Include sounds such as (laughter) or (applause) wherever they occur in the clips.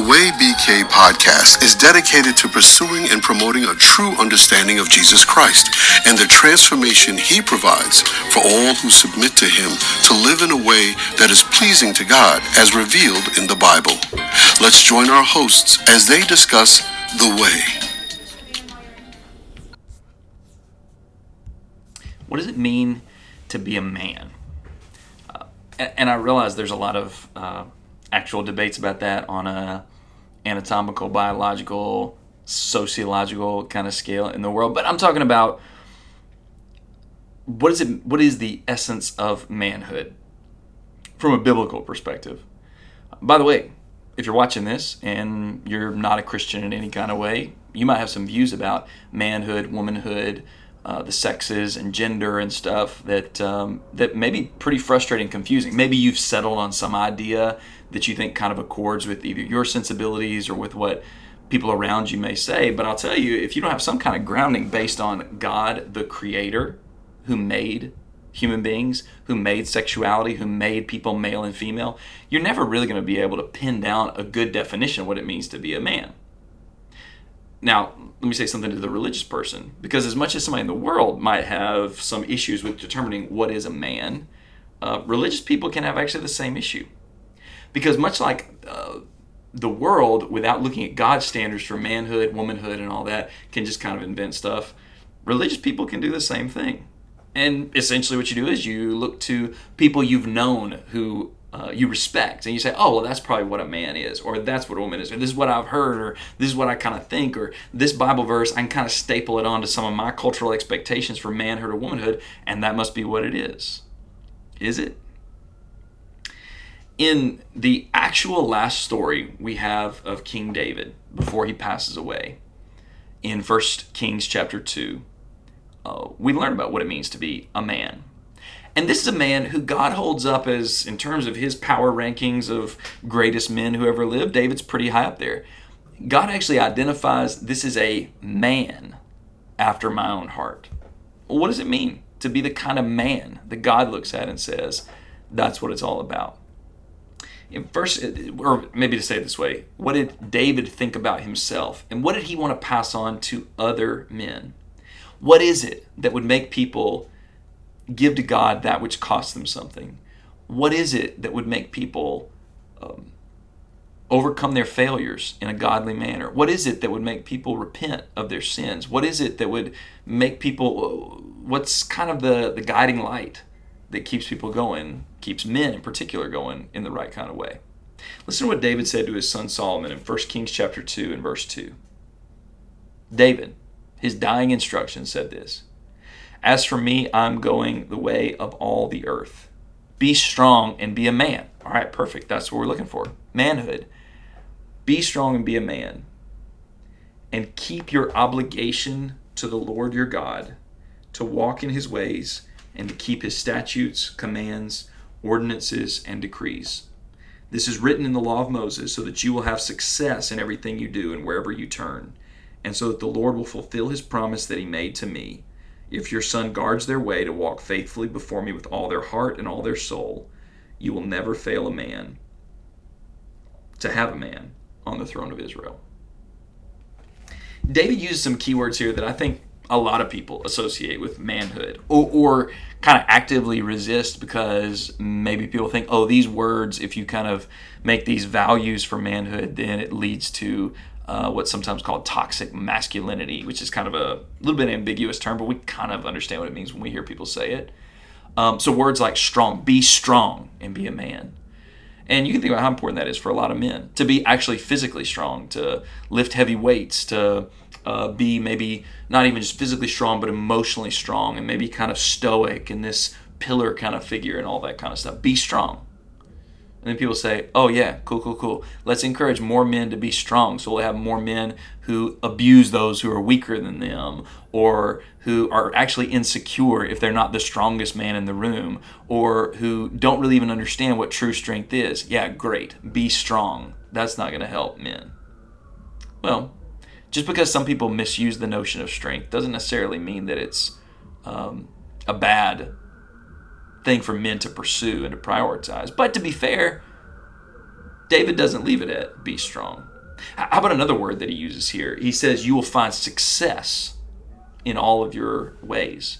The Way BK podcast is dedicated to pursuing and promoting a true understanding of Jesus Christ and the transformation he provides for all who submit to him to live in a way that is pleasing to God as revealed in the Bible. Let's join our hosts as they discuss The Way. What does it mean to be a man? Uh, and I realize there's a lot of uh, actual debates about that on a anatomical, biological, sociological kind of scale in the world. But I'm talking about what is it? What is the essence of manhood from a biblical perspective? By the way, if you're watching this and you're not a Christian in any kind of way, you might have some views about manhood, womanhood, uh, the sexes and gender and stuff that um, that may be pretty frustrating, confusing. Maybe you've settled on some idea that you think kind of accords with either your sensibilities or with what people around you may say. But I'll tell you, if you don't have some kind of grounding based on God, the Creator, who made human beings, who made sexuality, who made people male and female, you're never really going to be able to pin down a good definition of what it means to be a man. Now, let me say something to the religious person, because as much as somebody in the world might have some issues with determining what is a man, uh, religious people can have actually the same issue. Because much like uh, the world, without looking at God's standards for manhood, womanhood, and all that, can just kind of invent stuff, religious people can do the same thing. And essentially, what you do is you look to people you've known who uh, you respect and you say, oh, well, that's probably what a man is, or that's what a woman is, or this is what I've heard, or this is what I kind of think, or this Bible verse, I can kind of staple it onto some of my cultural expectations for manhood or womanhood, and that must be what it is. Is it? In the actual last story we have of King David before he passes away, in 1 Kings chapter 2, uh, we learn about what it means to be a man. And this is a man who God holds up as, in terms of his power rankings of greatest men who ever lived, David's pretty high up there. God actually identifies this is a man after my own heart. What does it mean to be the kind of man that God looks at and says, that's what it's all about? First, or maybe to say it this way, what did David think about himself? And what did he want to pass on to other men? What is it that would make people give to God that which costs them something? What is it that would make people um, overcome their failures in a godly manner? What is it that would make people repent of their sins? What is it that would make people, what's kind of the, the guiding light that keeps people going, keeps men in particular going in the right kind of way? Listen to what David said to his son Solomon in 1 Kings chapter 2 and verse 2. David, his dying instruction said this as for me, I'm going the way of all the earth. Be strong and be a man. All right, perfect. That's what we're looking for. Manhood. Be strong and be a man. And keep your obligation to the Lord your God to walk in his ways and to keep his statutes, commands, ordinances, and decrees. This is written in the law of Moses so that you will have success in everything you do and wherever you turn, and so that the Lord will fulfill his promise that he made to me if your son guards their way to walk faithfully before me with all their heart and all their soul, you will never fail a man to have a man on the throne of Israel. David uses some keywords here that I think a lot of people associate with manhood or, or kind of actively resist because maybe people think, oh, these words, if you kind of make these values for manhood, then it leads to uh, what's sometimes called toxic masculinity, which is kind of a little bit ambiguous term, but we kind of understand what it means when we hear people say it. Um, so words like strong, be strong and be a man. And you can think about how important that is for a lot of men to be actually physically strong, to lift heavy weights, to uh, be maybe not even just physically strong, but emotionally strong, and maybe kind of stoic and this pillar kind of figure and all that kind of stuff. Be strong. And then people say, oh, yeah, cool, cool, cool. Let's encourage more men to be strong. So we'll have more men who abuse those who are weaker than them, or who are actually insecure if they're not the strongest man in the room, or who don't really even understand what true strength is. Yeah, great. Be strong. That's not going to help men. Well, just because some people misuse the notion of strength doesn't necessarily mean that it's um, a bad thing for men to pursue and to prioritize. But to be fair, David doesn't leave it at be strong. How about another word that he uses here? He says, You will find success in all of your ways.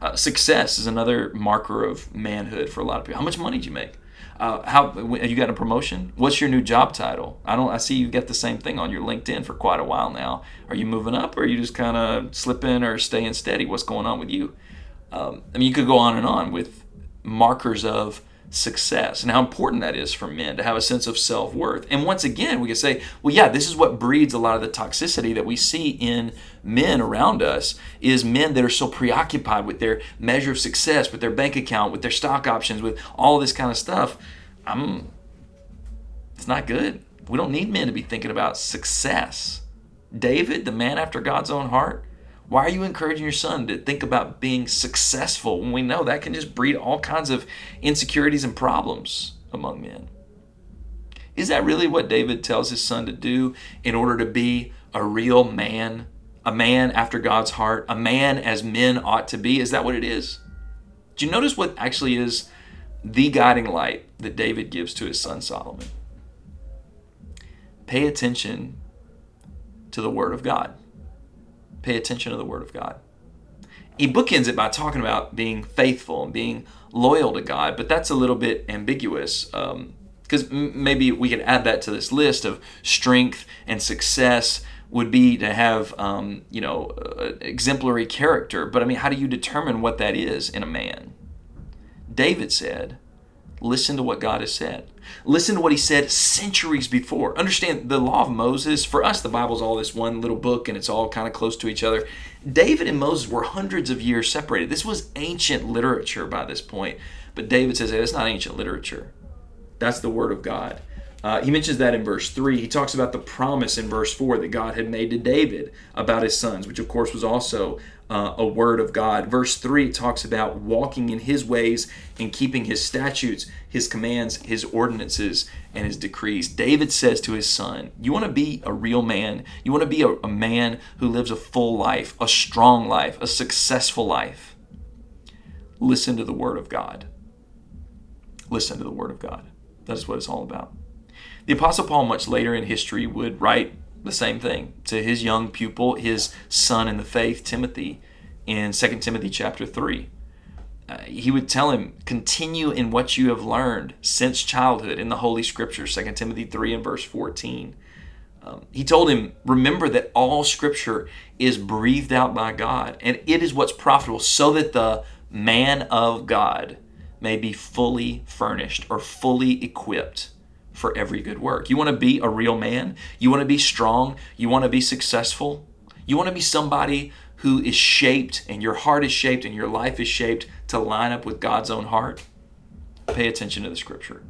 Uh, success is another marker of manhood for a lot of people. How much money did you make? Uh, how you got a promotion? What's your new job title? I don't. I see you got the same thing on your LinkedIn for quite a while now. Are you moving up, or are you just kind of slipping or staying steady? What's going on with you? Um, I mean, you could go on and on with markers of success and how important that is for men to have a sense of self worth. And once again, we can say, well, yeah, this is what breeds a lot of the toxicity that we see in men around us is men that are so preoccupied with their measure of success, with their bank account, with their stock options, with all this kind of stuff. I'm, it's not good. We don't need men to be thinking about success. David, the man after God's own heart, why are you encouraging your son to think about being successful when we know that can just breed all kinds of insecurities and problems among men? Is that really what David tells his son to do in order to be a real man, a man after God's heart, a man as men ought to be? Is that what it is? Do you notice what actually is the guiding light that David gives to his son Solomon? Pay attention to the Word of God pay attention to the Word of God. He bookends it by talking about being faithful and being loyal to God, but that's a little bit ambiguous because um, m- maybe we could add that to this list of strength and success would be to have um, you know uh, exemplary character. But I mean, how do you determine what that is in a man? David said, Listen to what God has said. Listen to what he said centuries before. Understand the law of Moses, for us, the Bible's all this one little book and it's all kind of close to each other. David and Moses were hundreds of years separated. This was ancient literature by this point. But David says, hey, that's not ancient literature. That's the Word of God. Uh, he mentions that in verse 3. He talks about the promise in verse 4 that God had made to David about his sons, which of course was also uh, a word of God. Verse 3 talks about walking in his ways and keeping his statutes, his commands, his ordinances, and his decrees. David says to his son, You want to be a real man? You want to be a, a man who lives a full life, a strong life, a successful life? Listen to the word of God. Listen to the word of God. That is what it's all about. The Apostle Paul, much later in history, would write the same thing to his young pupil, his son in the faith, Timothy, in 2 Timothy chapter 3. Uh, he would tell him, continue in what you have learned since childhood in the Holy Scriptures, 2 Timothy 3 and verse 14. Um, he told him, remember that all Scripture is breathed out by God, and it is what's profitable, so that the man of God may be fully furnished or fully equipped for every good work. You want to be a real man? You want to be strong? You want to be successful? You want to be somebody who is shaped and your heart is shaped and your life is shaped to line up with God's own heart? Pay attention to the scripture.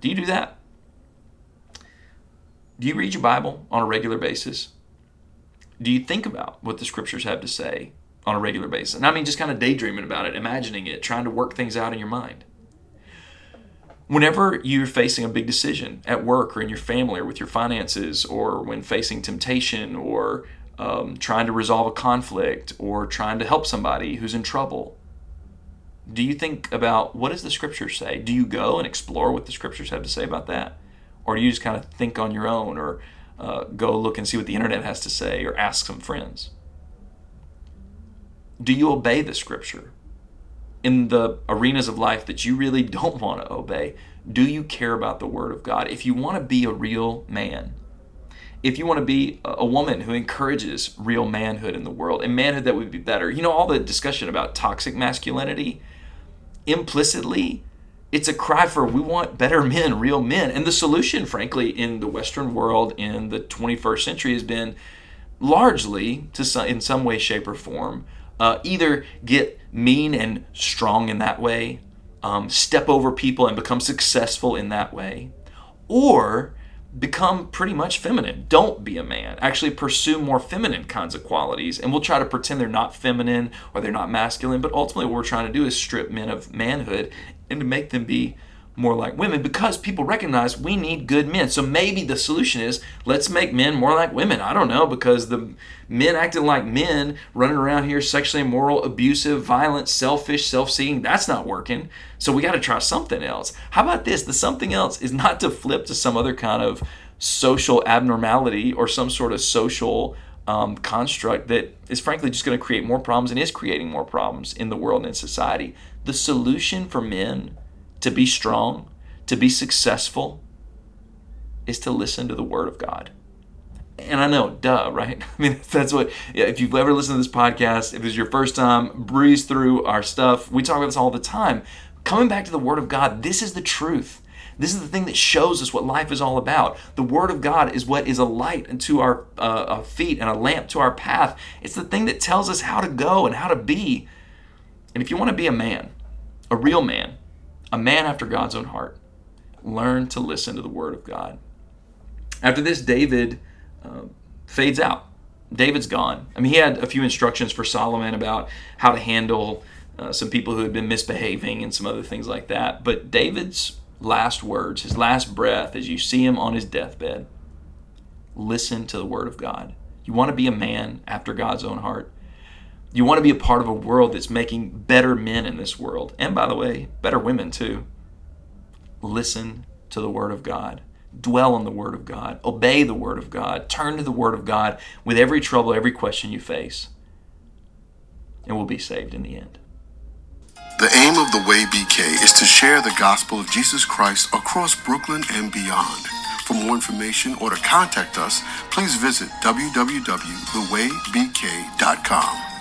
Do you do that? Do you read your Bible on a regular basis? Do you think about what the scriptures have to say on a regular basis? And I mean, just kind of daydreaming about it, imagining it, trying to work things out in your mind whenever you're facing a big decision at work or in your family or with your finances or when facing temptation or um, trying to resolve a conflict or trying to help somebody who's in trouble do you think about what does the scripture say? Do you go and explore what the scriptures have to say about that? Or do you just kind of think on your own or uh, go look and see what the internet has to say or ask some friends? Do you obey the scripture in the arenas of life that you really don't want to obey? Do you care about the Word of God? If you want to be a real man, if you want to be a woman who encourages real manhood in the world and manhood that would be better, you know, all the discussion about toxic masculinity, implicitly, it's a cry for we want better men, real men. And the solution, frankly, in the Western world in the 21st century has been largely, to some, in some way, shape, or form, uh, either get mean and strong in that way, um, step over people and become successful in that way, or become pretty much feminine. Don't be a man. Actually, pursue more feminine kinds of qualities. And we'll try to pretend they're not feminine or they're not masculine, but ultimately, what we're trying to do is strip men of manhood and to make them be more like women because people recognize we need good men. So maybe the solution is let's make men more like women. I don't know because the men acting like men, running around here sexually immoral, abusive, violent, selfish, self-seeking, that's not working. So we got to try something else. How about this? The something else is not to flip to some other kind of social abnormality or some sort of social um, construct that is frankly just going to create more problems and is creating more problems in the world and in society. The solution for men to be strong, to be successful, is to listen to the Word of God. And I know, duh, right? (laughs) I mean, that's what, if you've ever listened to this podcast, if it's your first time, breeze through our stuff. We talk about this all the time. Coming back to the Word of God, this is the truth. This is the thing that shows us what life is all about. The Word of God is what is a light unto our uh, feet and a lamp to our path. It's the thing that tells us how to go and how to be. And if you want to be a man, a real man, a man after God's own heart. Learn to listen to the word of God. After this, David uh, fades out. David's gone. I mean, he had a few instructions for Solomon about how to handle uh, some people who had been misbehaving and some other things like that. But David's last words, his last breath, as you see him on his deathbed, listen to the word of God. You want to be a man after God's own heart? You want to be a part of a world that's making better men in this world. And by the way, better women too. Listen to the Word of God. Dwell on the Word of God. Obey the Word of God. Turn to the Word of God with every trouble, every question you face. And we'll be saved in the end. The aim of the Way BK is to share the gospel of Jesus Christ across Brooklyn and beyond. For more information or to contact us, please visit www.thewaybk.com.